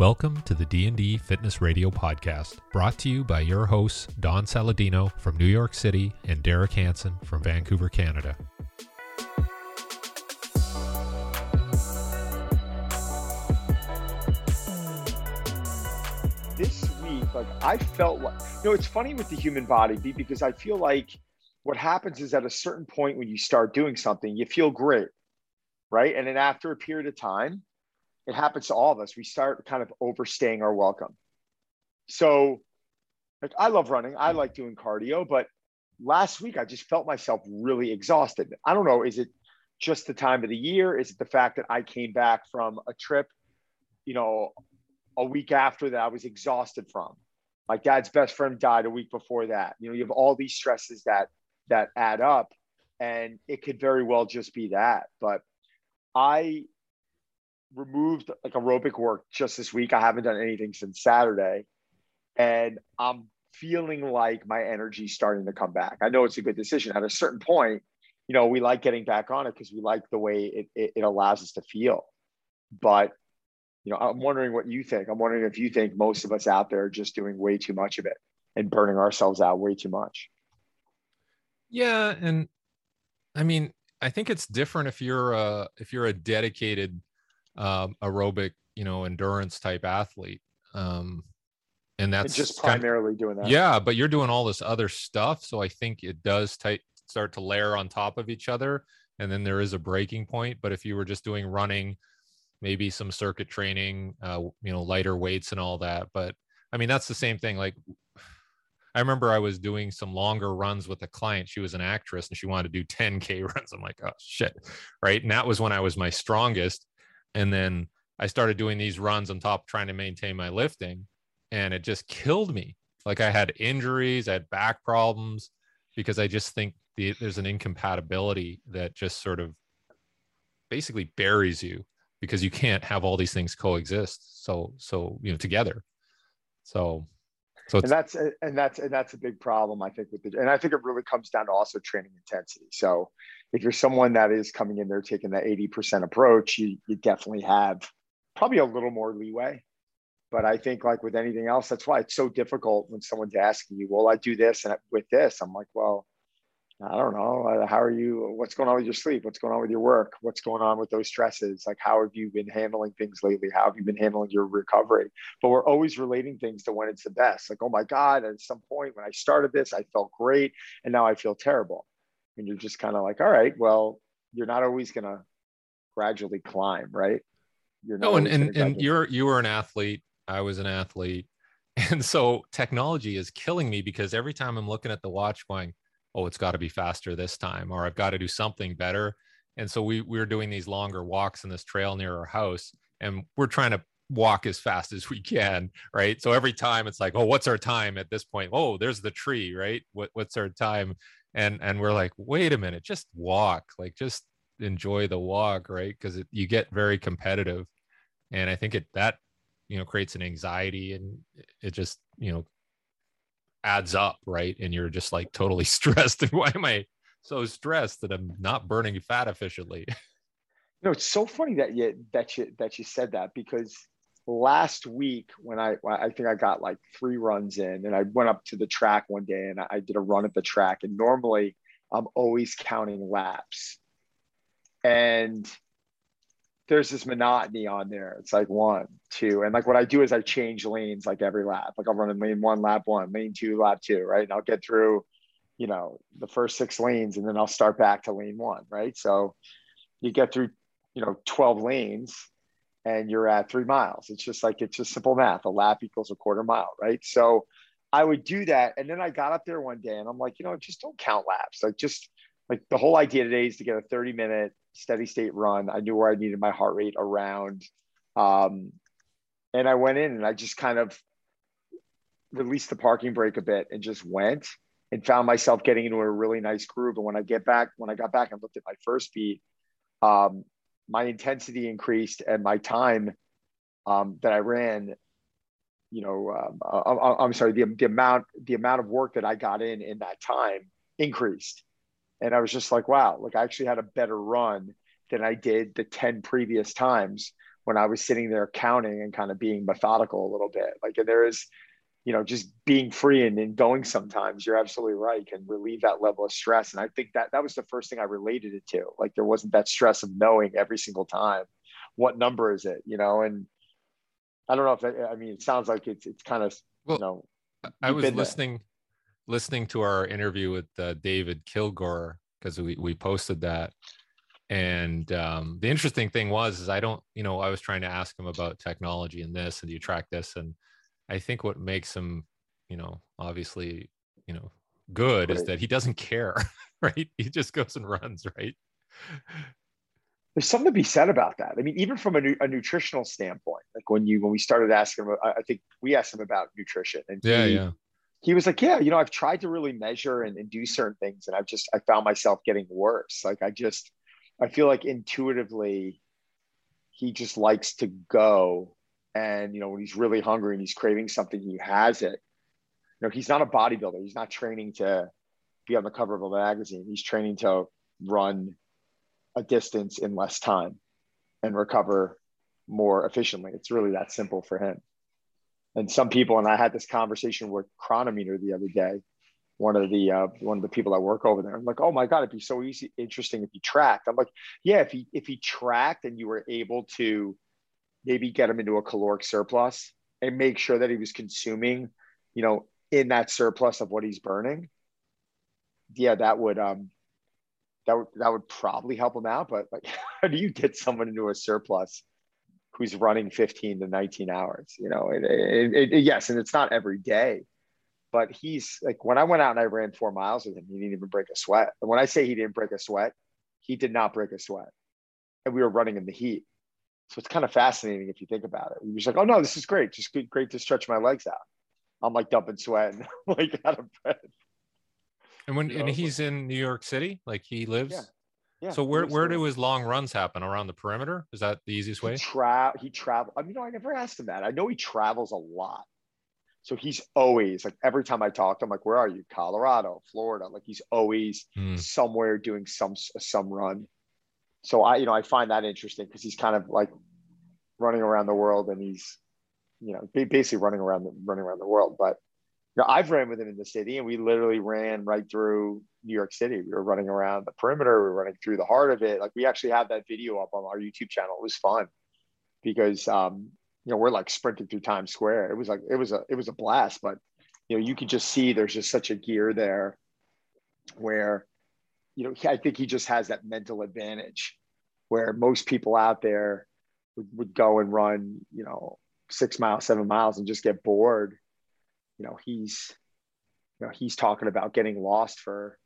Welcome to the D&D Fitness Radio podcast, brought to you by your hosts Don Saladino from New York City and Derek Hansen from Vancouver, Canada. this week, like I felt like, you know, it's funny with the human body because I feel like what happens is at a certain point when you start doing something, you feel great, right? And then after a period of time, it happens to all of us. We start kind of overstaying our welcome. So, like, I love running, I like doing cardio, but last week I just felt myself really exhausted. I don't know, is it just the time of the year? Is it the fact that I came back from a trip, you know, a week after that I was exhausted from. My dad's best friend died a week before that. You know, you have all these stresses that that add up and it could very well just be that. But I removed like aerobic work just this week. I haven't done anything since Saturday. And I'm feeling like my energy's starting to come back. I know it's a good decision. At a certain point, you know, we like getting back on it because we like the way it, it, it allows us to feel. But you know, I'm wondering what you think. I'm wondering if you think most of us out there are just doing way too much of it and burning ourselves out way too much. Yeah, and I mean, I think it's different if you're a if you're a dedicated um, aerobic, you know, endurance type athlete. Um, and that's and just primarily kind of, doing that. Yeah, but you're doing all this other stuff, so I think it does t- start to layer on top of each other, and then there is a breaking point. But if you were just doing running, maybe some circuit training, uh, you know, lighter weights and all that, but I mean that's the same thing. Like I remember I was doing some longer runs with a client. She was an actress and she wanted to do 10K runs. I'm like, oh shit. Right. And that was when I was my strongest. And then I started doing these runs on top, trying to maintain my lifting. And it just killed me. Like I had injuries, I had back problems because I just think the, there's an incompatibility that just sort of basically buries you because you can't have all these things coexist. So, so, you know, together. So so and that's and that's and that's a big problem I think with the and I think it really comes down to also training intensity. So if you're someone that is coming in there taking that 80% approach, you you definitely have probably a little more leeway. But I think like with anything else, that's why it's so difficult when someone's asking you, well, I do this and with this. I'm like, well, I don't know. How are you? What's going on with your sleep? What's going on with your work? What's going on with those stresses? Like, how have you been handling things lately? How have you been handling your recovery? But we're always relating things to when it's the best. Like, oh my God, at some point when I started this, I felt great. And now I feel terrible. And you're just kind of like, all right, well, you're not always going to gradually climb, right? You're no, and, and, and you're, you were an athlete. I was an athlete. And so technology is killing me because every time I'm looking at the watch going, oh, it's got to be faster this time, or I've got to do something better. And so we we are doing these longer walks in this trail near our house, and we're trying to walk as fast as we can, right? So every time it's like, oh, what's our time at this point? Oh, there's the tree, right? What what's our time? And and we're like, wait a minute, just walk, like just enjoy the walk, right? Because you get very competitive, and I think it that you know creates an anxiety, and it just you know adds up, right? And you're just like totally stressed. And why am I so stressed that I'm not burning fat efficiently? No, it's so funny that you that you that you said that because last week when I I think I got like three runs in and I went up to the track one day and I did a run at the track and normally I'm always counting laps. And there's this monotony on there. It's like one, two. And like what I do is I change lanes like every lap. Like I'll run in lane one, lap one, lane two, lap two, right? And I'll get through, you know, the first six lanes and then I'll start back to lane one, right? So you get through, you know, 12 lanes and you're at three miles. It's just like it's just simple math. A lap equals a quarter mile, right? So I would do that. And then I got up there one day and I'm like, you know, just don't count laps. Like just like the whole idea today is to get a 30 minute steady state run. I knew where I needed my heart rate around. Um, and I went in and I just kind of released the parking brake a bit and just went and found myself getting into a really nice groove. And when I get back, when I got back and looked at my first beat, um, my intensity increased and my time um, that I ran, you know, um, I, am sorry, the, the amount the amount of work that I got in in that time increased, and I was just like, wow, like I actually had a better run than I did the ten previous times when I was sitting there counting and kind of being methodical a little bit. Like and there is you know, just being free and, and going sometimes, you're absolutely right, can relieve that level of stress. And I think that that was the first thing I related it to. Like there wasn't that stress of knowing every single time what number is it, you know, and I don't know if I, I mean it sounds like it's it's kind of well, you know I was listening there. listening to our interview with uh, David Kilgore because we we posted that and um, the interesting thing was is I don't you know I was trying to ask him about technology and this and do you track this and I think what makes him, you know, obviously, you know, good right. is that he doesn't care, right? He just goes and runs, right? There's something to be said about that. I mean, even from a, nu- a nutritional standpoint, like when you when we started asking him, I, I think we asked him about nutrition, and yeah, he, yeah, he was like, yeah, you know, I've tried to really measure and, and do certain things, and I've just I found myself getting worse. Like I just I feel like intuitively he just likes to go and you know, when he's really hungry and he's craving something, he has it. You know, he's not a bodybuilder. He's not training to be on the cover of a magazine. He's training to run a distance in less time and recover more efficiently. It's really that simple for him. And some people, and I had this conversation with Cronometer the other day, one of the uh, one of the people that work over there. I'm like, oh my god, it'd be so easy, interesting if he tracked. I'm like, yeah, if he if he tracked and you were able to maybe get him into a caloric surplus and make sure that he was consuming, you know, in that surplus of what he's burning. Yeah, that would um that would that would probably help him out. But like, how do you get someone into a surplus who's running 15 to 19 hours? You know, it, it, it, yes, and it's not every day. But he's like when I went out and I ran four miles with him, he didn't even break a sweat. And when I say he didn't break a sweat, he did not break a sweat. And we were running in the heat. So it's kind of fascinating if you think about it. You're just like, oh no, this is great. Just great to stretch my legs out. I'm like dumping sweat and like out of breath. And when you know, and he's in New York City, like he lives. Yeah. Yeah, so where where do his long runs happen around the perimeter? Is that the easiest way? He, tra- he travel. I mean, no, I never asked him that. I know he travels a lot. So he's always like every time I talk to him, like, where are you? Colorado, Florida. Like he's always mm. somewhere doing some some run so I, you know, I find that interesting because he's kind of like running around the world and he's, you know, basically running around the, running around the world. But you know, I've ran with him in the city, and we literally ran right through New York City. We were running around the perimeter. We were running through the heart of it. Like we actually have that video up on our YouTube channel. It was fun because um, you know we're like sprinting through Times Square. It was like it was a it was a blast. But you know you could just see there's just such a gear there where you know, I think he just has that mental advantage where most people out there would, would go and run, you know, six miles, seven miles and just get bored. You know, he's, you know, he's talking about getting lost for,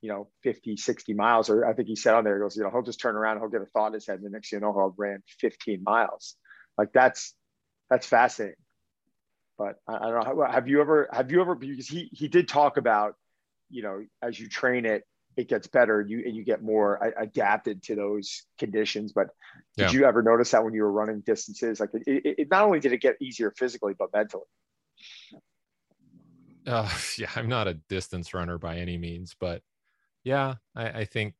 you know, 50, 60 miles. Or I think he said on there, he goes, you know, he'll just turn around, he'll get a thought in his head. And the next thing you know, he'll ran 15 miles. Like that's, that's fascinating. But I, I don't know. Have you ever, have you ever, because he, he did talk about, you know, as you train it, it gets better and you and you get more adapted to those conditions. But did yeah. you ever notice that when you were running distances like it, it, it, not only did it get easier physically but mentally? Uh, yeah i'm not a distance runner by any means but yeah i, I think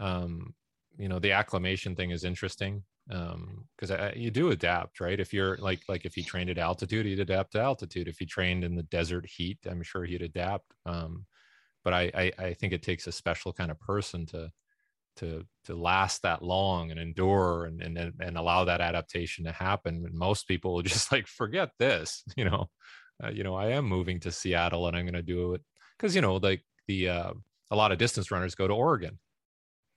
um, you know the acclimation thing is interesting because um, you do adapt right? If you're like like if he trained at altitude he'd adapt to altitude. If he trained in the desert heat i'm sure he'd adapt. Um, but I, I, I think it takes a special kind of person to to to last that long and endure and and and allow that adaptation to happen. And most people will just like forget this, you know. Uh, you know, I am moving to Seattle and I'm going to do it because you know, like the uh, a lot of distance runners go to Oregon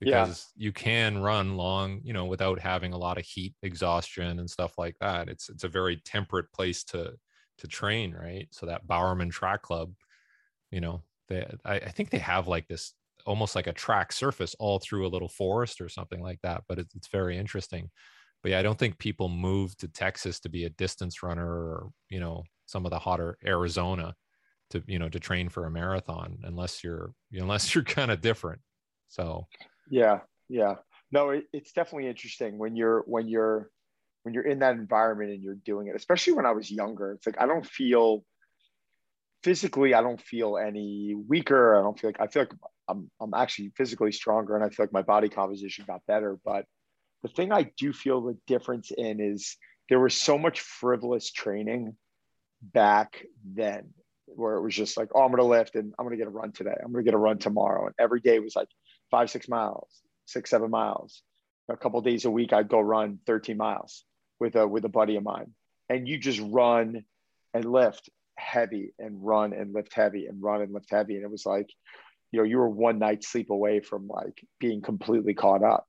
because yeah. you can run long, you know, without having a lot of heat exhaustion and stuff like that. It's it's a very temperate place to to train, right? So that Bowerman Track Club, you know, they I, I think they have like this almost like a track surface all through a little forest or something like that. But it's, it's very interesting. But yeah, I don't think people move to Texas to be a distance runner or you know some of the hotter Arizona to you know to train for a marathon unless you're unless you're kind of different. So yeah, yeah, no, it, it's definitely interesting when you're when you're when you're in that environment and you're doing it. Especially when I was younger, it's like I don't feel physically, I don't feel any weaker. I don't feel like I feel like I'm I'm actually physically stronger, and I feel like my body composition got better. But the thing I do feel the difference in is there was so much frivolous training back then where it was just like, oh, I'm gonna lift and I'm gonna get a run today. I'm gonna get a run tomorrow. And every day was like five, six miles, six, seven miles. A couple days a week, I'd go run 13 miles with a with a buddy of mine. And you just run and lift heavy and run and lift heavy and run and lift heavy. And it was like, you know, you were one night sleep away from like being completely caught up.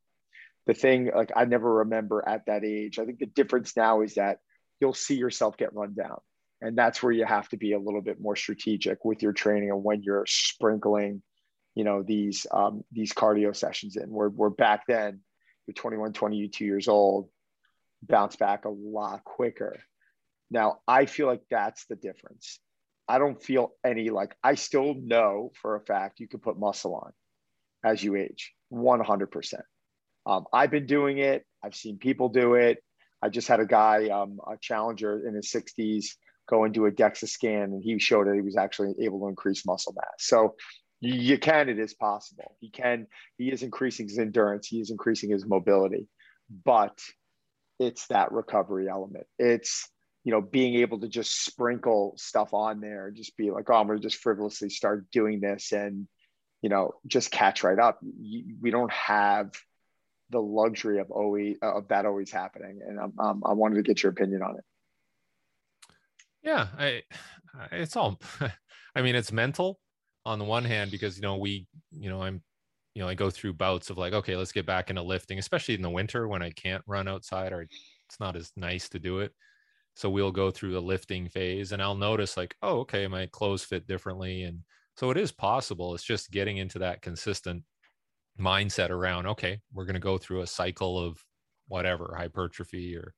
The thing, like, I never remember at that age. I think the difference now is that you'll see yourself get run down. And that's where you have to be a little bit more strategic with your training and when you're sprinkling, you know, these um, these cardio sessions in. Where, where back then, you're 21, 22 years old, bounce back a lot quicker now, I feel like that's the difference. I don't feel any like, I still know for a fact you can put muscle on as you age 100%. Um, I've been doing it, I've seen people do it. I just had a guy, um, a challenger in his 60s, go and do a DEXA scan, and he showed that he was actually able to increase muscle mass. So you can, it is possible. He can, he is increasing his endurance, he is increasing his mobility, but it's that recovery element. It's you know, being able to just sprinkle stuff on there, just be like, oh, I'm going to just frivolously start doing this and, you know, just catch right up. we don't have the luxury of always of that always happening, and um, um, I wanted to get your opinion on it. Yeah, I, it's all. I mean, it's mental on the one hand because you know we, you know, I'm, you know, I go through bouts of like, okay, let's get back into lifting, especially in the winter when I can't run outside or it's not as nice to do it so we'll go through the lifting phase and I'll notice like, oh, okay, my clothes fit differently. And so it is possible. It's just getting into that consistent mindset around, okay, we're going to go through a cycle of whatever hypertrophy or,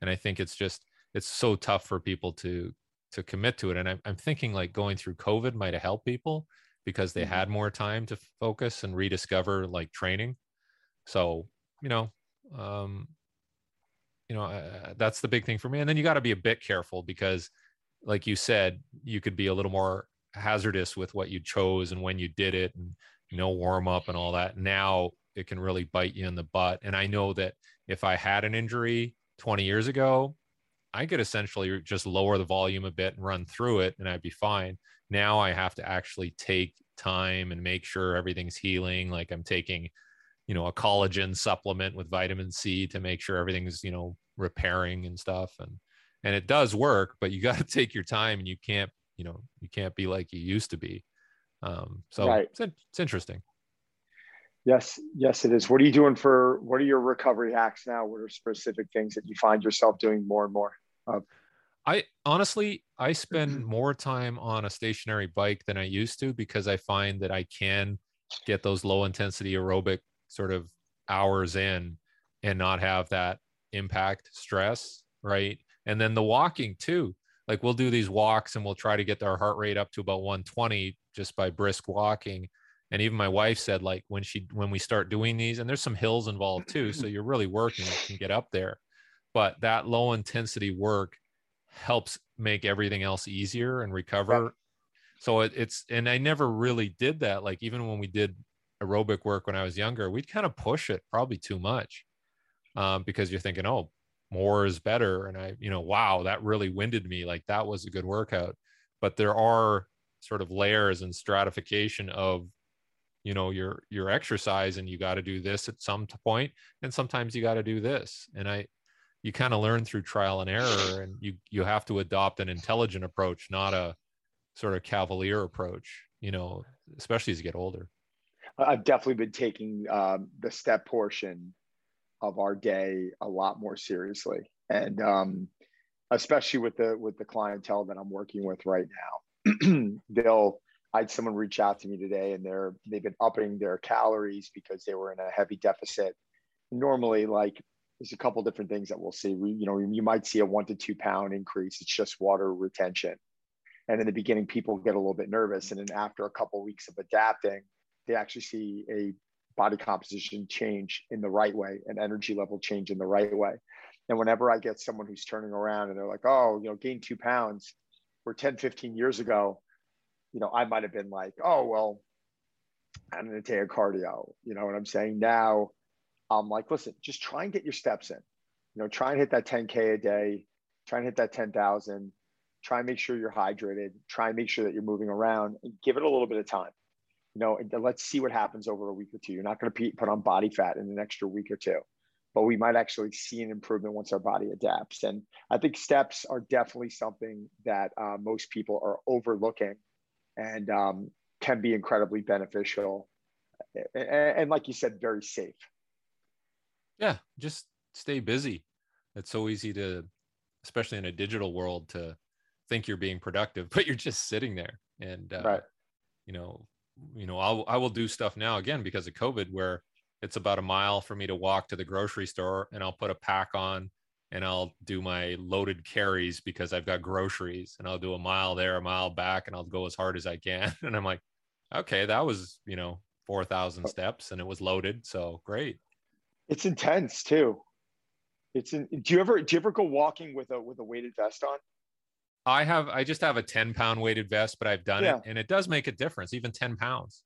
and I think it's just, it's so tough for people to, to commit to it. And I'm, I'm thinking like going through COVID might have helped people because they mm-hmm. had more time to focus and rediscover like training. So, you know, um, you know uh, that's the big thing for me. And then you got to be a bit careful because like you said you could be a little more hazardous with what you chose and when you did it and you know warm up and all that. Now it can really bite you in the butt. And i know that if i had an injury 20 years ago i could essentially just lower the volume a bit and run through it and i'd be fine. Now i have to actually take time and make sure everything's healing like i'm taking you know a collagen supplement with vitamin c to make sure everything's you know repairing and stuff. And and it does work but you got to take your time and you can't you know you can't be like you used to be. Um so right. it's, it's interesting. Yes yes it is. What are you doing for what are your recovery hacks now? What are specific things that you find yourself doing more and more of? I honestly I spend more time on a stationary bike than I used to because I find that I can get those low intensity aerobic sort of hours in and not have that impact stress right? And then the walking too. Like we'll do these walks and we'll try to get our heart rate up to about 120 just by brisk walking. And even my wife said like when she when we start doing these and there's some hills involved too so you're really working you can get up there. But that low intensity work helps make everything else easier and recover. So it, it's and i never really did that. Like even when we did aerobic work when I was younger, we'd kind of push it probably too much um, because you're thinking, oh, more is better. And I, you know, wow, that really winded me. Like that was a good workout. But there are sort of layers and stratification of, you know, your your exercise, and you got to do this at some point, and sometimes you got to do this. And I, you kind of learn through trial and error, and you you have to adopt an intelligent approach, not a sort of cavalier approach. You know, especially as you get older. I've definitely been taking um, the step portion of our day a lot more seriously, and um, especially with the with the clientele that I'm working with right now, they'll I had someone reach out to me today and they're they've been upping their calories because they were in a heavy deficit. Normally, like there's a couple different things that we'll see. We, you know, you might see a one to two pound increase. It's just water retention. And in the beginning, people get a little bit nervous. And then after a couple of weeks of adapting, they actually see a body composition change in the right way and energy level change in the right way. And whenever I get someone who's turning around and they're like, oh, you know, gain two pounds, where 10, 15 years ago, you know, I might have been like, oh, well, I'm going to take a cardio. You know what I'm saying? Now I'm like, listen, just try and get your steps in. You know, try and hit that 10K a day, try and hit that 10,000, try and make sure you're hydrated, try and make sure that you're moving around and give it a little bit of time. You know, let's see what happens over a week or two. You're not going to put on body fat in an extra week or two but we might actually see an improvement once our body adapts. And I think steps are definitely something that uh, most people are overlooking and um, can be incredibly beneficial. And, and, like you said, very safe. Yeah, just stay busy. It's so easy to, especially in a digital world, to think you're being productive, but you're just sitting there. And, uh, right. you know, you know, I'll, I will do stuff now again because of COVID where it's about a mile for me to walk to the grocery store and I'll put a pack on and I'll do my loaded carries because I've got groceries and I'll do a mile there, a mile back, and I'll go as hard as I can. And I'm like, okay, that was, you know, 4,000 steps and it was loaded. So great. It's intense too. It's in, do you ever, do you ever go walking with a, with a weighted vest on? I have, I just have a 10 pound weighted vest, but I've done yeah. it and it does make a difference, even 10 pounds.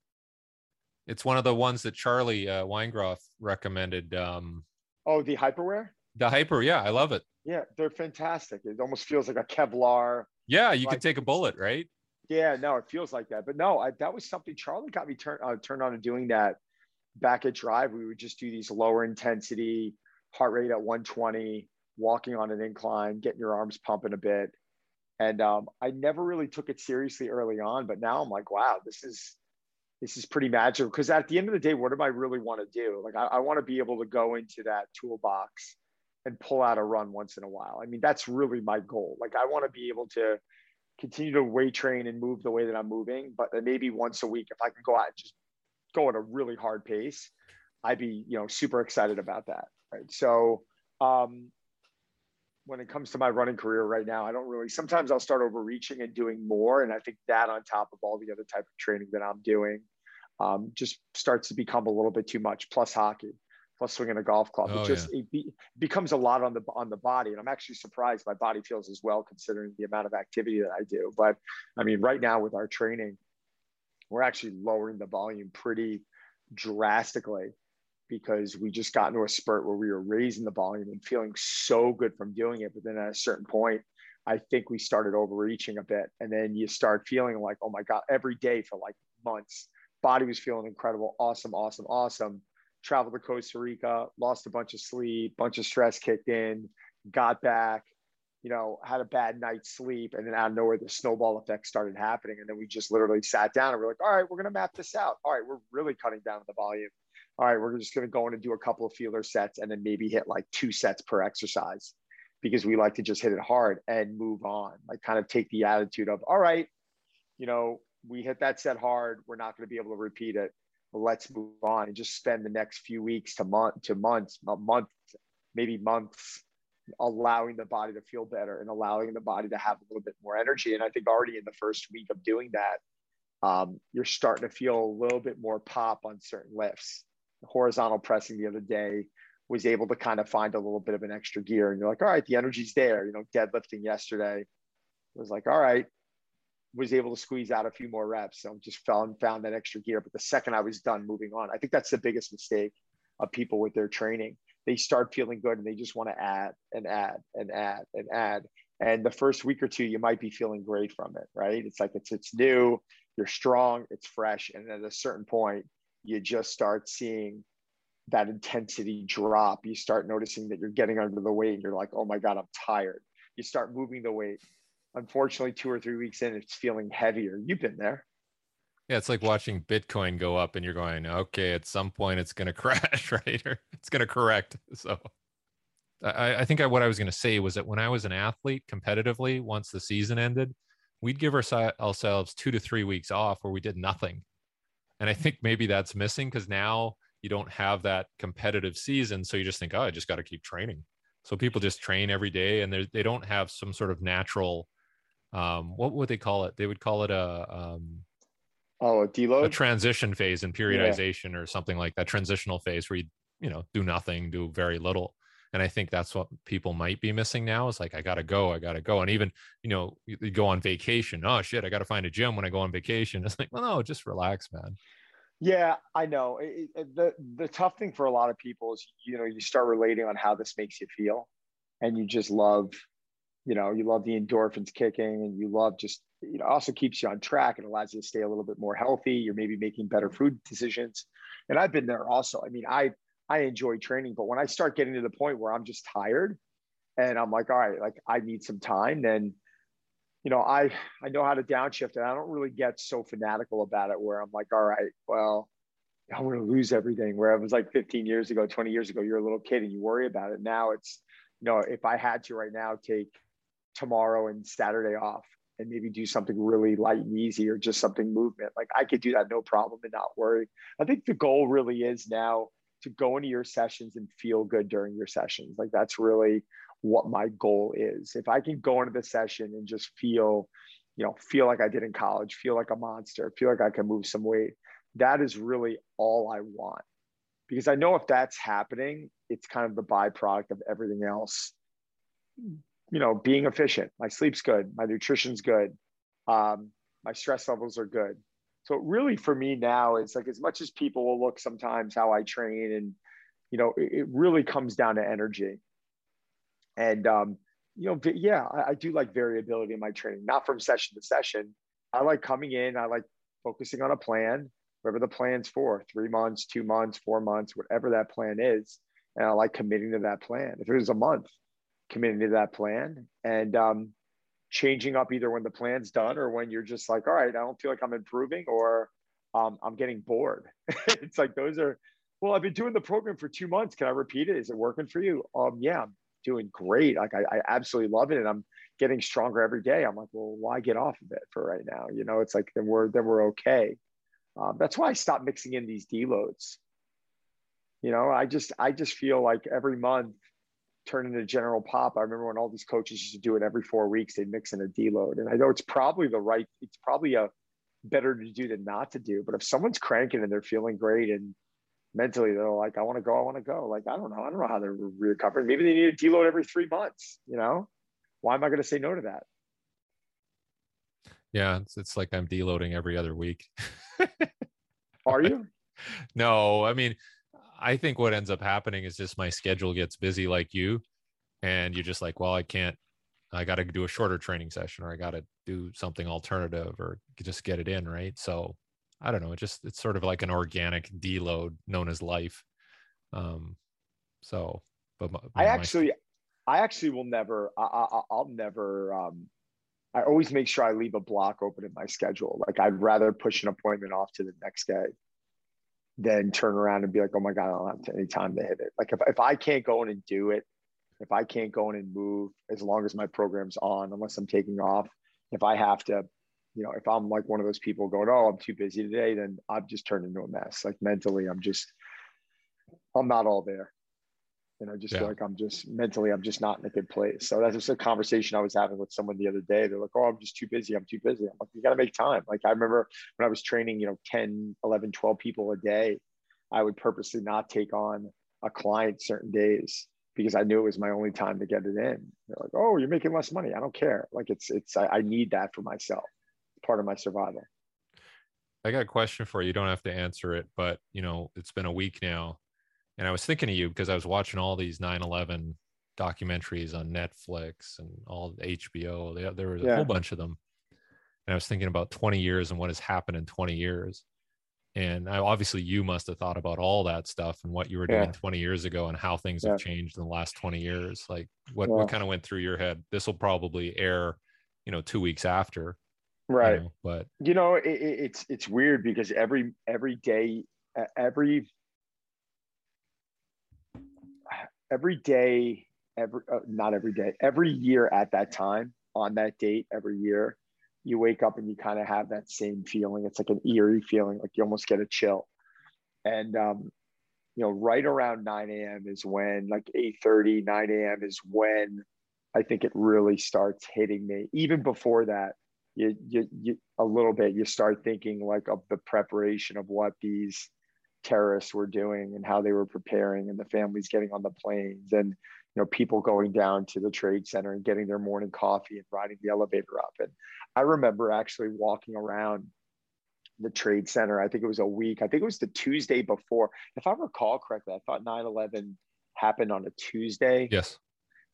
It's one of the ones that Charlie uh, Weingroff recommended. Um, oh, the hyperwear. The hyper, yeah, I love it. Yeah, they're fantastic. It almost feels like a Kevlar. Yeah, you like, could take a bullet, right? Yeah, no, it feels like that. But no, I, that was something Charlie got me turned uh, turned on to doing that back at Drive. We would just do these lower intensity, heart rate at 120, walking on an incline, getting your arms pumping a bit. And um, I never really took it seriously early on, but now I'm like, wow, this is this is pretty magical because at the end of the day, what do I really want to do? Like, I, I want to be able to go into that toolbox and pull out a run once in a while. I mean, that's really my goal. Like, I want to be able to continue to weight train and move the way that I'm moving, but maybe once a week, if I can go out and just go at a really hard pace, I'd be, you know, super excited about that. Right. So, um, when it comes to my running career right now, I don't really, sometimes I'll start overreaching and doing more. And I think that on top of all the other type of training that I'm doing, um, just starts to become a little bit too much. Plus hockey, plus swinging a golf club. Oh, it just yeah. it be, becomes a lot on the on the body, and I'm actually surprised my body feels as well considering the amount of activity that I do. But I mean, right now with our training, we're actually lowering the volume pretty drastically because we just got into a spurt where we were raising the volume and feeling so good from doing it. But then at a certain point, I think we started overreaching a bit. And then you start feeling like, oh my God, every day for like months body was feeling incredible, awesome, awesome, awesome. Traveled to Costa Rica, lost a bunch of sleep, bunch of stress kicked in, got back, you know, had a bad night's sleep, and then out of nowhere the snowball effect started happening. And then we just literally sat down and we're like, all right, we're gonna map this out. All right, we're really cutting down the volume. All right, we're just gonna go in and do a couple of feeler sets and then maybe hit like two sets per exercise because we like to just hit it hard and move on. Like kind of take the attitude of, all right, you know, we hit that set hard. We're not going to be able to repeat it. Let's move on and just spend the next few weeks to month to months, a month, maybe months, allowing the body to feel better and allowing the body to have a little bit more energy. And I think already in the first week of doing that, um, you're starting to feel a little bit more pop on certain lifts. Horizontal pressing the other day was able to kind of find a little bit of an extra gear, and you're like, all right, the energy's there. You know, deadlifting yesterday was like, all right, was able to squeeze out a few more reps. So just found found that extra gear. But the second I was done moving on, I think that's the biggest mistake of people with their training. They start feeling good and they just want to add and add and add and add. And the first week or two, you might be feeling great from it, right? It's like it's it's new, you're strong, it's fresh, and at a certain point, you just start seeing that intensity drop. You start noticing that you're getting under the weight, and you're like, oh my god, I'm tired. You start moving the weight, unfortunately, two or three weeks in, it's feeling heavier. You've been there. Yeah, it's like watching Bitcoin go up, and you're going, okay, at some point it's going to crash, right? Or it's going to correct. So, I, I think I, what I was going to say was that when I was an athlete competitively, once the season ended, we'd give ourselves two to three weeks off where we did nothing. And I think maybe that's missing because now you don't have that competitive season. So you just think, oh, I just got to keep training. So people just train every day and they don't have some sort of natural, um, what would they call it? They would call it a, um, oh, a deload, a transition phase and periodization yeah. or something like that transitional phase where you, you know, do nothing, do very little and i think that's what people might be missing now is like i gotta go i gotta go and even you know you, go on vacation oh shit i gotta find a gym when i go on vacation. It's like well no just relax man. Yeah i know it, it, the the tough thing for a lot of people is you know you start relating on how this makes you feel and you just love you know you love the endorphins kicking and you love just you know also keeps you on track it allows you to stay a little bit more healthy you're maybe making better food decisions and i've been there also i mean i I enjoy training, but when I start getting to the point where I'm just tired and I'm like, all right, like I need some time, then you know, I I know how to downshift and I don't really get so fanatical about it where I'm like, all right, well, I'm gonna lose everything. Where it was like 15 years ago, 20 years ago, you're a little kid and you worry about it. Now it's, you know, if I had to right now take tomorrow and Saturday off and maybe do something really light and easy or just something movement, like I could do that no problem and not worry. I think the goal really is now to go into your sessions and feel good during your sessions. Like that's really what my goal is. If I can go into the session and just feel, you know, feel like I did in college, feel like a monster, feel like I can move some weight, that is really all I want. Because I know if that's happening, it's kind of the byproduct of everything else. You know, being efficient, my sleep's good, my nutrition's good, um, my stress levels are good, so really for me now, it's like as much as people will look sometimes how I train and, you know, it, it really comes down to energy. And, um, you know, yeah, I, I do like variability in my training, not from session to session. I like coming in, I like focusing on a plan, whatever the plan's for, three months, two months, four months, whatever that plan is. And I like committing to that plan. If it was a month, committing to that plan. And um, changing up either when the plan's done or when you're just like, all right, I don't feel like I'm improving or um, I'm getting bored. it's like those are, well, I've been doing the program for two months. Can I repeat it? Is it working for you? Um, yeah, I'm doing great. Like I, I absolutely love it, and I'm getting stronger every day. I'm like, well, why get off of it for right now? You know, it's like then we're then we're okay. Um, that's why I stopped mixing in these deloads. You know, I just I just feel like every month turn into general pop. I remember when all these coaches used to do it every four weeks, they'd mix in a deload. And I know it's probably the right, it's probably a better to do than not to do. But if someone's cranking and they're feeling great and mentally they're like, I want to go, I want to go. Like, I don't know. I don't know how they're recovering. Maybe they need a deload every three months, you know? Why am I going to say no to that? Yeah, it's, it's like I'm deloading every other week. Are you? no, I mean, I think what ends up happening is just my schedule gets busy like you, and you're just like, well, I can't. I got to do a shorter training session, or I got to do something alternative, or just get it in right. So I don't know. It just it's sort of like an organic deload known as life. Um, so, but my, I actually, I actually will never. I, I, I'll never. Um, I always make sure I leave a block open in my schedule. Like I'd rather push an appointment off to the next day then turn around and be like, oh my God, I don't have any time to hit it. Like if, if I can't go in and do it, if I can't go in and move as long as my program's on, unless I'm taking off, if I have to, you know, if I'm like one of those people going, oh, I'm too busy today, then I've just turned into a mess. Like mentally, I'm just, I'm not all there and I just yeah. feel like I'm just mentally, I'm just not in a good place. So that's just a conversation I was having with someone the other day. They're like, oh, I'm just too busy. I'm too busy. I'm like, you got to make time. Like I remember when I was training, you know, 10, 11, 12 people a day, I would purposely not take on a client certain days because I knew it was my only time to get it in. They're like, oh, you're making less money. I don't care. Like it's, it's, I, I need that for myself. It's part of my survival. I got a question for you. You don't have to answer it, but you know, it's been a week now and I was thinking of you because I was watching all these 9/11 documentaries on Netflix and all HBO. There was a yeah. whole bunch of them, and I was thinking about 20 years and what has happened in 20 years. And I, obviously, you must have thought about all that stuff and what you were doing yeah. 20 years ago and how things yeah. have changed in the last 20 years. Like, what what kind of went through your head? This will probably air, you know, two weeks after, right? You know, but you know, it, it's it's weird because every every day, every every day, every uh, not every day, every year at that time on that date every year, you wake up and you kind of have that same feeling. It's like an eerie feeling, like you almost get a chill. And um, you know, right around 9 a.m. is when, like 8 30, 9 a.m. is when I think it really starts hitting me. Even before that, you, you, you a little bit, you start thinking like of the preparation of what these terrorists were doing and how they were preparing and the families getting on the planes and you know people going down to the trade center and getting their morning coffee and riding the elevator up. And i remember actually walking around the trade center i think it was a week i think it was the tuesday before. If i recall correctly i thought 9-11 happened on a tuesday. Yes.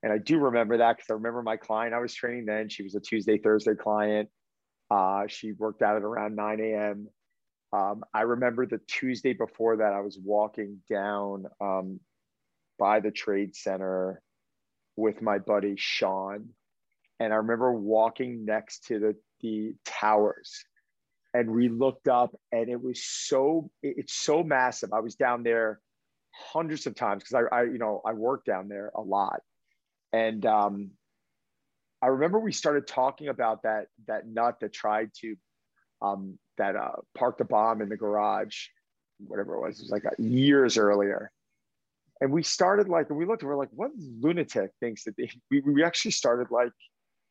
And i do remember that because i remember my client i was training then. She was a tuesday thursday client. Uh, she worked out at around 9 a.m um, I remember the Tuesday before that, I was walking down um, by the trade center with my buddy Sean. And I remember walking next to the, the towers and we looked up and it was so, it's so massive. I was down there hundreds of times because I, I, you know, I worked down there a lot. And um, I remember we started talking about that, that nut that tried to um, that uh, parked a bomb in the garage, whatever it was. It was like uh, years earlier. And we started like, and we looked, and we're like, what lunatic thinks that they, we, we actually started like,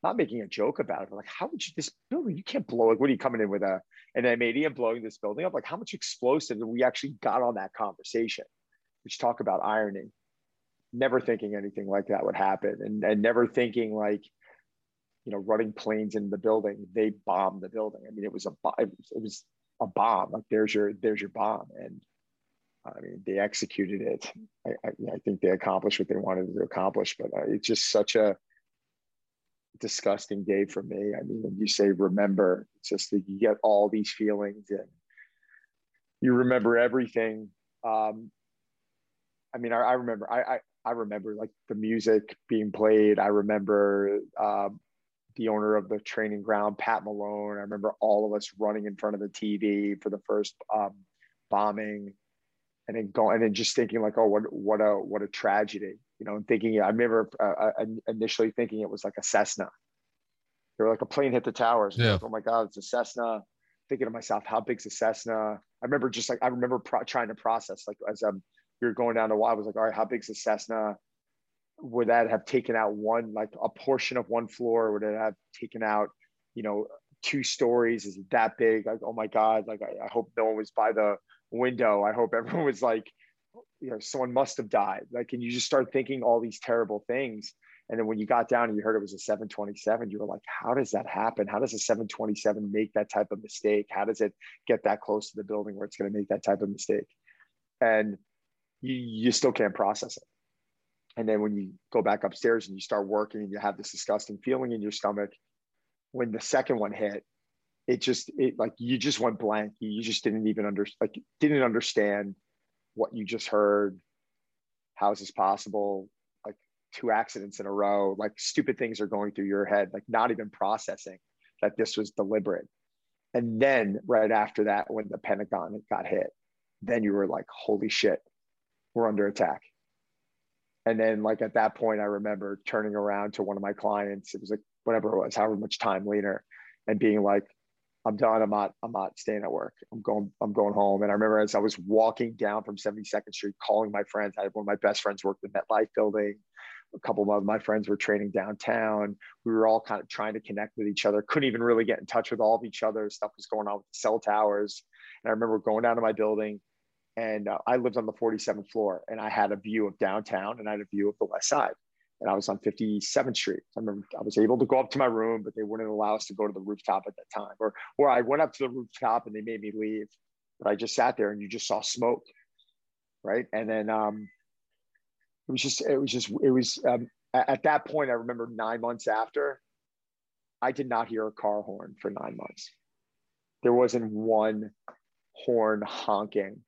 not making a joke about it, but like, how would you, this building, you can't blow it. What are you coming in with a, an M80 and blowing this building up? Like, how much explosive? And we actually got on that conversation, which talk about irony, never thinking anything like that would happen and, and never thinking like, you know, running planes in the building. They bombed the building. I mean, it was a it was, a bomb. Like there's your there's your bomb, and I mean they executed it. I, I, I think they accomplished what they wanted to accomplish, but uh, it's just such a disgusting day for me. I mean, when you say remember, it's just that you get all these feelings and you remember everything. Um, I mean, I, I remember, I, I, I, remember like the music being played. I remember um, the owner of the training ground, Pat Malone. I remember all of us running in front of the TV for the first um, bombing, and then going and then just thinking like, oh, what what a what a tragedy, you know. And thinking, I remember uh, uh initially thinking it was like a Cessna. They were like a plane hit the towers. Yeah. Like, oh my God, it's a Cessna. Thinking to myself, how big's a Cessna? I remember just like I remember pro- trying to process like as um you're going down the wire, I was like, all right, how big's a Cessna? Would that have taken out one like a portion of one floor? Would it have taken out you know two stories? Is it that big? Like oh my god like I, I, hope no one was by the window. I hope everyone was like you know someone must have died. Like and you just start thinking all these terrible things. And then when you got down and you heard it was a 727 you were like how does that happen? How does a 727 make that type of mistake? How does it get that close to the building where it's going to make that type of mistake? And you, you still can't process it and then when you go back upstairs and you start working and you have this disgusting feeling in your stomach, when the second one hit, it just it like you just went blank. You just didn't even under like didn't understand what you just heard. How is this possible? Like two accidents in a row, like stupid things are going through your head, like not even processing that this was deliberate. And then right after that, when the Pentagon got hit, then you were like, holy shit, we're under attack and then like at that point, I remember turning around to one of my clients. It was like whatever it was, however much time later, and being like, I'm done. I'm not, I'm not staying at work. I'm going, I'm going home. And I remember as I was walking down from 72nd Street, calling my friends. I had one of my best friends worked in that life building. A couple of my friends were training downtown. We were all kind of trying to connect with each other. Couldn't even really get in touch with all of each other. Stuff was going on with the cell towers. And I remember going down to my building, and uh, I lived on the 47th floor, and I had a view of downtown, and I had a view of the West Side. And I was on 57th Street. I remember I was able to go up to my room, but they wouldn't allow us to go to the rooftop at that time. Or, or I went up to the rooftop and they made me leave, but I just sat there and you just saw smoke, right? And then um, it was just, it was just, it was um, at that point. I remember nine months after, I did not hear a car horn for nine months. There wasn't one horn honking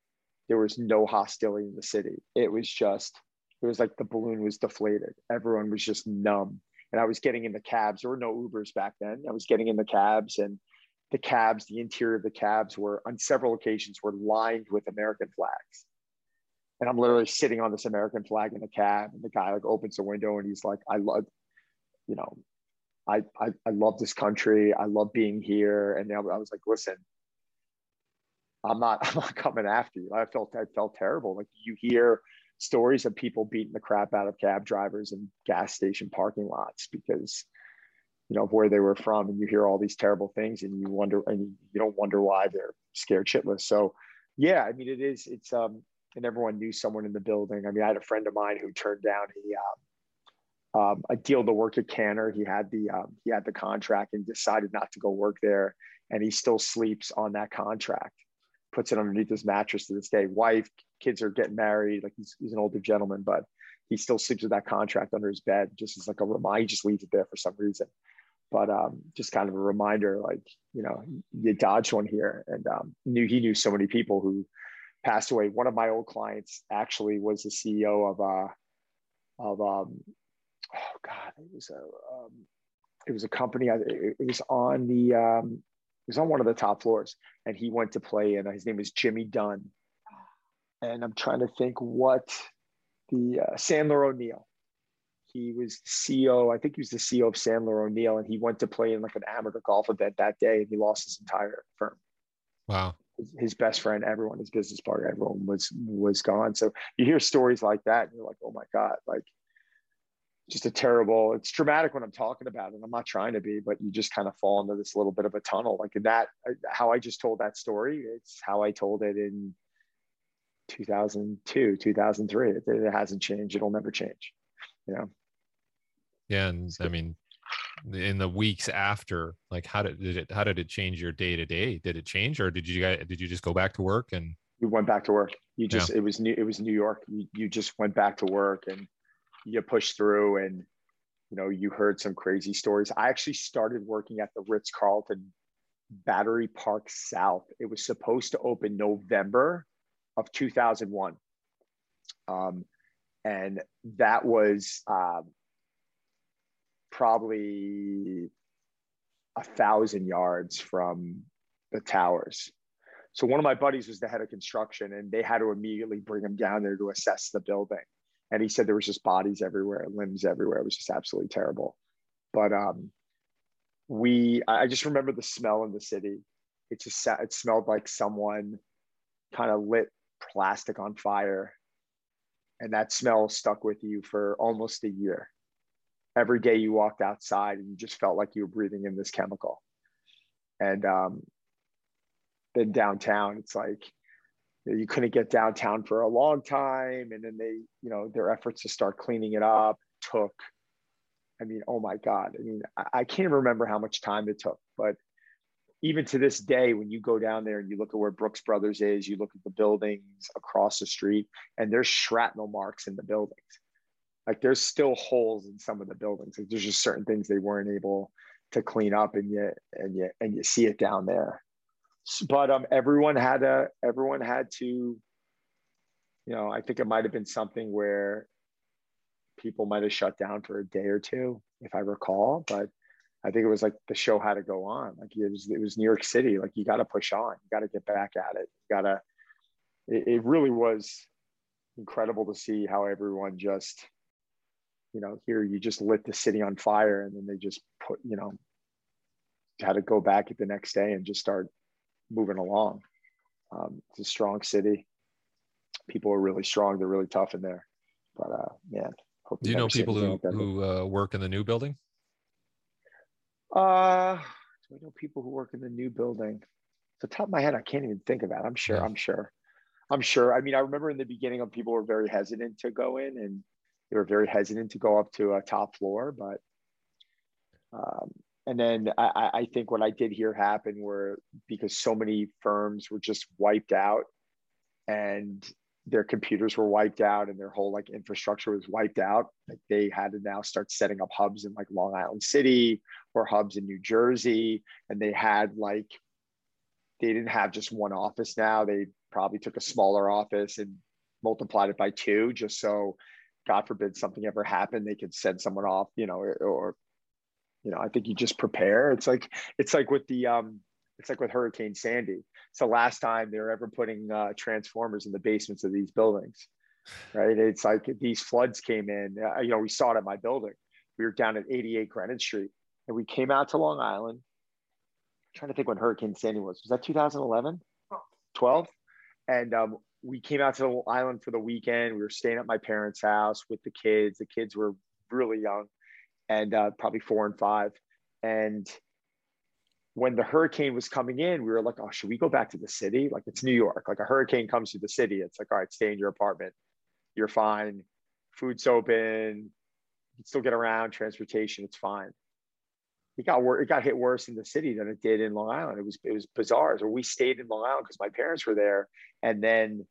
there was no hostility in the city. It was just, it was like the balloon was deflated. Everyone was just numb. And I was getting in the cabs. There were no Ubers back then. I was getting in the cabs and the cabs, the interior of the cabs were on several occasions were lined with American flags. And I'm literally sitting on this American flag in the cab. And the guy like opens the window and he's like, I love, you know, I, I, I love this country. I love being here. And I was like, listen, I'm not, I'm not coming after you. I felt, I felt terrible. Like you hear stories of people beating the crap out of cab drivers in gas station parking lots because, you know, of where they were from. And you hear all these terrible things and you wonder, and you don't wonder why they're scared shitless. So yeah, I mean, it is, it's, um, and everyone knew someone in the building. I mean, I had a friend of mine who turned down a, um, um, a deal to work at Cantor. He had the um, he had the contract and decided not to go work there, and he still sleeps on that contract. Puts it underneath his mattress to this day. Wife, kids are getting married. Like he's, he's an older gentleman, but he still sleeps with that contract under his bed, just as like a reminder. He just leaves it there for some reason. But um, just kind of a reminder, like you know, you dodged one here, and um, knew he knew so many people who passed away. One of my old clients actually was the CEO of uh, of um, oh god, it was a um, it was a company. It, it was on the um, was on one of the top floors, and he went to play. And his name is Jimmy Dunn. And I'm trying to think what the uh, Sandler O'Neill. He was the CEO. I think he was the CEO of Sandler O'Neill, and he went to play in like an amateur golf event that day, and he lost his entire firm. Wow. His, his best friend, everyone, his business partner, everyone was was gone. So you hear stories like that, and you're like, oh my god, like just a terrible it's traumatic when i'm talking about it i'm not trying to be but you just kind of fall into this little bit of a tunnel like that uh, how i just told that story it's how i told it in 2002 2003 it, it hasn't changed it'll never change you know? Yeah and i mean in the weeks after like how did, did it how did it change your day to day did it change or did you guys did you just go back to work and you went back to work. You just yeah. it was new it was new york. You, you just went back to work and you push through and you know you heard some crazy stories. I actually started working at the ritz carlton battery park south. It was supposed to open november of 2001 um, and that was um, probably a thousand yards from the towers. So one of my buddies was the head of construction and they had to immediately bring him down there to assess the building and he said there was just bodies everywhere, limbs everywhere. It was just absolutely terrible. But um, we, I just remember the smell in the city. It just it smelled like someone kind of lit plastic on fire, and that smell stuck with you for almost a year. Every day you walked outside, and you just felt like you were breathing in this chemical. And um, then downtown, it's like you couldn't get downtown for a long time. And then they you know their efforts to start cleaning it up took i mean oh my god. I mean I, can't remember how much time it took but even to this day when you go down there and you look at where brooks brothers is you look at the buildings across the street and there's shrapnel marks in the buildings. Like there's still holes in some of the buildings. Like there's just certain things they weren't able to clean up and yet and yet and you see it down there but um, everyone had a everyone had to, you know, I think it might have been something where people might have shut down for a day or two, if I recall. But I think it was like the show had to go on. Like it was it was New York City. Like you got to push on. You got to get back at it. You got to. It, it really was incredible to see how everyone just, you know, here you just lit the city on fire, and then they just put, you know, had to go back at the next day and just start moving along. Um, it's a strong city. People are really strong. They're really tough in there. But uh, man, do you know people who like who uh, work in the new building? Uh, do I know people who work in the new building? the top of my head, I can't even think of that. I'm sure. Yeah. I'm sure. I'm sure. I mean, I remember in the beginning of people were very hesitant to go in, and they were very hesitant to go up to a top floor. But um, and then I, I think what I did here happen were because so many firms were just wiped out and their computers were wiped out and their whole like infrastructure was wiped out. Like they had to now start setting up hubs in like Long Island City or hubs in New Jersey. And they had like, they didn't have just one office now. They probably took a smaller office and multiplied it by two just so God forbid something ever happened, they could send someone off, you know, or, or you know, I think you just prepare. It's like it's like with the um, it's like with Hurricane Sandy. It's the last time they're ever putting uh, transformers in the basements of these buildings, right? It's like these floods came in. Uh, you know, we saw it at my building. We were down at 88 Greenwich Street, and we came out to Long Island. I'm trying to think when Hurricane Sandy was. Was that 2011? 12? And um, we came out to the island for the weekend. We were staying at my parents' house with the kids. The kids were really young and uh, probably four and five. And when the hurricane was coming in, we were like, oh, should we go back to the city? Like it's New York. Like a hurricane comes to the city. It's like, all right, stay in your apartment. You're fine. Food's open. You can still get around, transportation, it's fine. It got wor- it got hit worse in the city than it did in Long Island. It was it was bizarre. So we stayed in Long Island because my parents were there. And then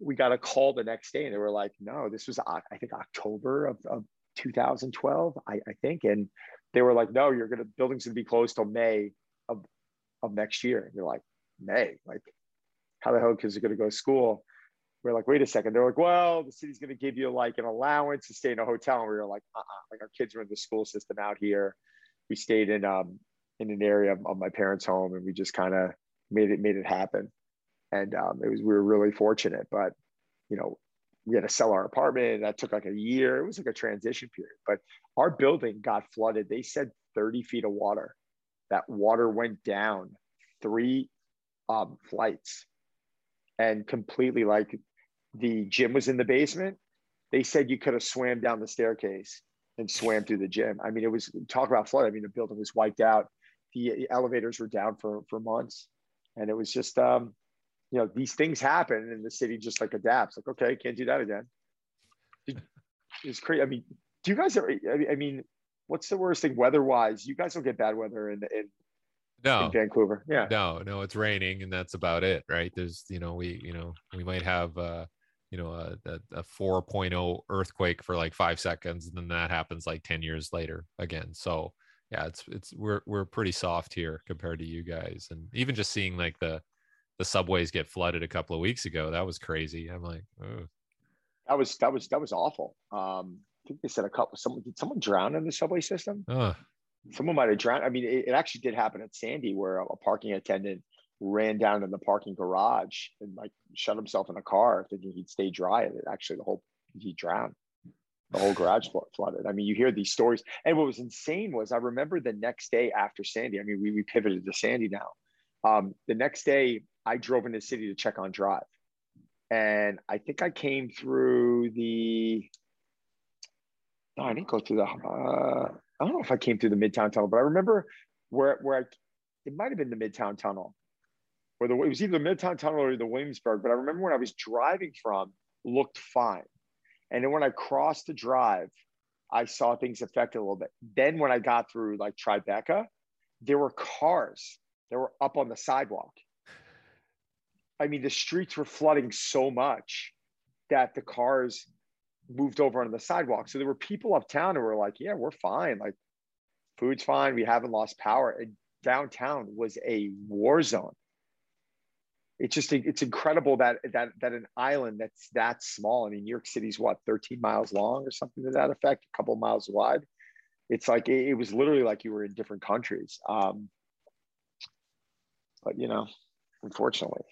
we got a call the next day and they were like, no, this was I think October of, of 2012, I, I think. And they were like, no, you're gonna building's gonna be closed till May of, of next year. And you're like, May, like, how the hell kids are to go to school? We're like, wait a second. They're like, well, the city's to give you like an allowance to stay in a hotel. And we were like, uh-uh. like our kids are in the school system out here. We stayed in um in an area of, of my parents' home, and we just kind of made it made it happen. And um, it was we were really fortunate, but you know, we had to sell our apartment. That took like a year. It was like a transition period. But our building got flooded. They said 30 feet of water that water went down three um, flights and completely like the gym was in the basement. They said you could have swam down the staircase and swam through the gym. I mean, it was talk about flood. I mean, the building was wiped out. The elevators were down for for months, and it was just um, you know these things happen, and the city just like adapts. Like, okay, can't do that again. It's crazy. I mean, do you guys ever? I mean, what's the worst thing weather wise? You guys don't get bad weather in in, no in Vancouver. Yeah. No, no, it's raining and that's about it, right? There's, you know, we, you know, we might have uh, you know, a, a, a 4.0 earthquake for like five seconds, and then that happens like 10 years later again. So yeah, it's it's we're we're pretty soft here compared to you guys. And even just seeing like the the subways get flooded a couple of weeks ago, that was crazy. I'm like, oh. That was that was that was awful. Um, I think they said a couple. Someone did someone drown in the subway system? Uh. Someone might have drowned. I mean, it, it, actually did happen at Sandy, where a, a, parking attendant ran down in the parking garage and like shut himself in a car, thinking he'd stay dry. And it actually, the whole he drowned. The whole garage flooded. I mean, you hear these stories. And what was insane was I remember the next day after Sandy. I mean, we, we pivoted to Sandy now. Um, the next day, I drove into the city to check on Drive, and I think I came through the no, I didn't go through the. Uh, I don't know if I came through the Midtown Tunnel, but I remember where where I. It might have been the Midtown Tunnel, or the it was either the Midtown Tunnel or the Williamsburg. But I remember when I was driving from looked fine, and then when I crossed the drive, I saw things affected a little bit. Then when I got through like Tribeca, there were cars that were up on the sidewalk. I mean, the streets were flooding so much that the cars moved over on the sidewalk. So there were people uptown who were like, yeah, we're fine. Like food's fine. We haven't lost power. And downtown was a war zone. It's just, it's incredible that, that, that an island that's that small. I mean, New York City's what, 13 miles long or something to that effect, a couple miles wide. It's like, it, it was literally like you were in different countries. Um, but you know, unfortunately,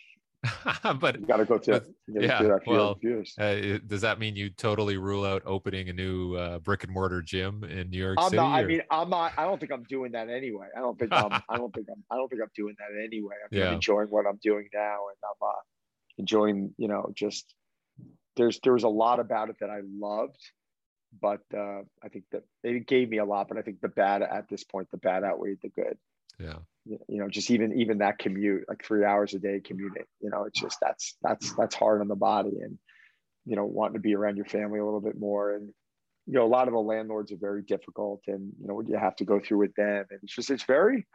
but you got to go to yeah. well, uh, does that mean you totally rule out opening a new uh, brick and mortar gym in New York I'm City? Not, I mean, I'm not. I don't think I'm doing that anyway. I don't think I'm. I don't think I'm. I don't think I'm doing that anyway. I'm yeah. enjoying what I'm doing now, and I'm uh, enjoying. You know, just there's there was a lot about it that I loved, but uh, I think that it gave me a lot. But I think the bad at this point, the bad outweighed the good. Yeah. You know just even even that commute like three hours a day commuting you know it's just that's that's that's hard on the body and you know wanting to be around your family a little bit more. And you know a lot of the landlords are very difficult and you know what you have to go through with them. And it's just it's very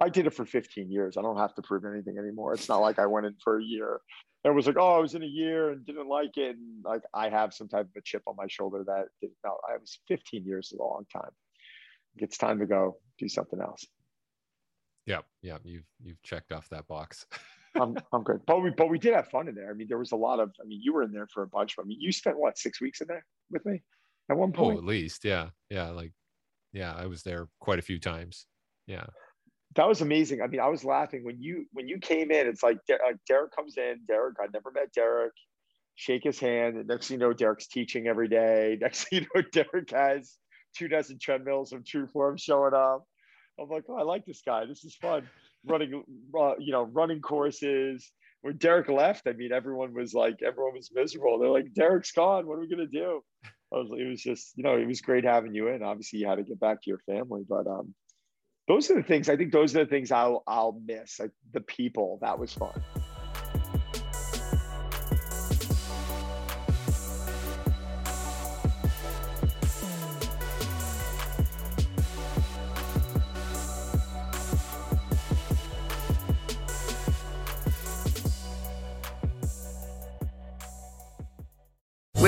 i did it for 15 years. I don't have to prove anything anymore. It's not like i went in for a year and was like oh i was in a year and didn't like it. And like i have some type of a chip on my shoulder that no i was 15 years is a long time. It's time to go do something else yeah, yeah, you've you've checked off that box. I'm I'm good, but we but we did have fun in there. I mean, there was a lot of. I mean, you were in there for a bunch. I mean, you spent what six weeks in there with me at one oh, point. Oh, at least, yeah, yeah, like, yeah, I was there quite a few times. Yeah, that was amazing. I mean, I was laughing when you when you came in. It's like Derek comes in. Derek, I never met Derek. Shake his hand. And next thing you know, Derek's teaching every day. Next thing you know, Derek has two dozen treadmills of TrueForm showing up. I'm like, oh, I like this guy. This is fun. Running, uh, you know, running courses. When Derek left, I mean, everyone was like, everyone was miserable. They're like, Derek's gone. What are we gonna do? I was, it was just, you know, it was great having you in. Obviously, you had to get back to your family, but um, those are the things. I think those are the things I'll I'll miss. Like the people. That was fun.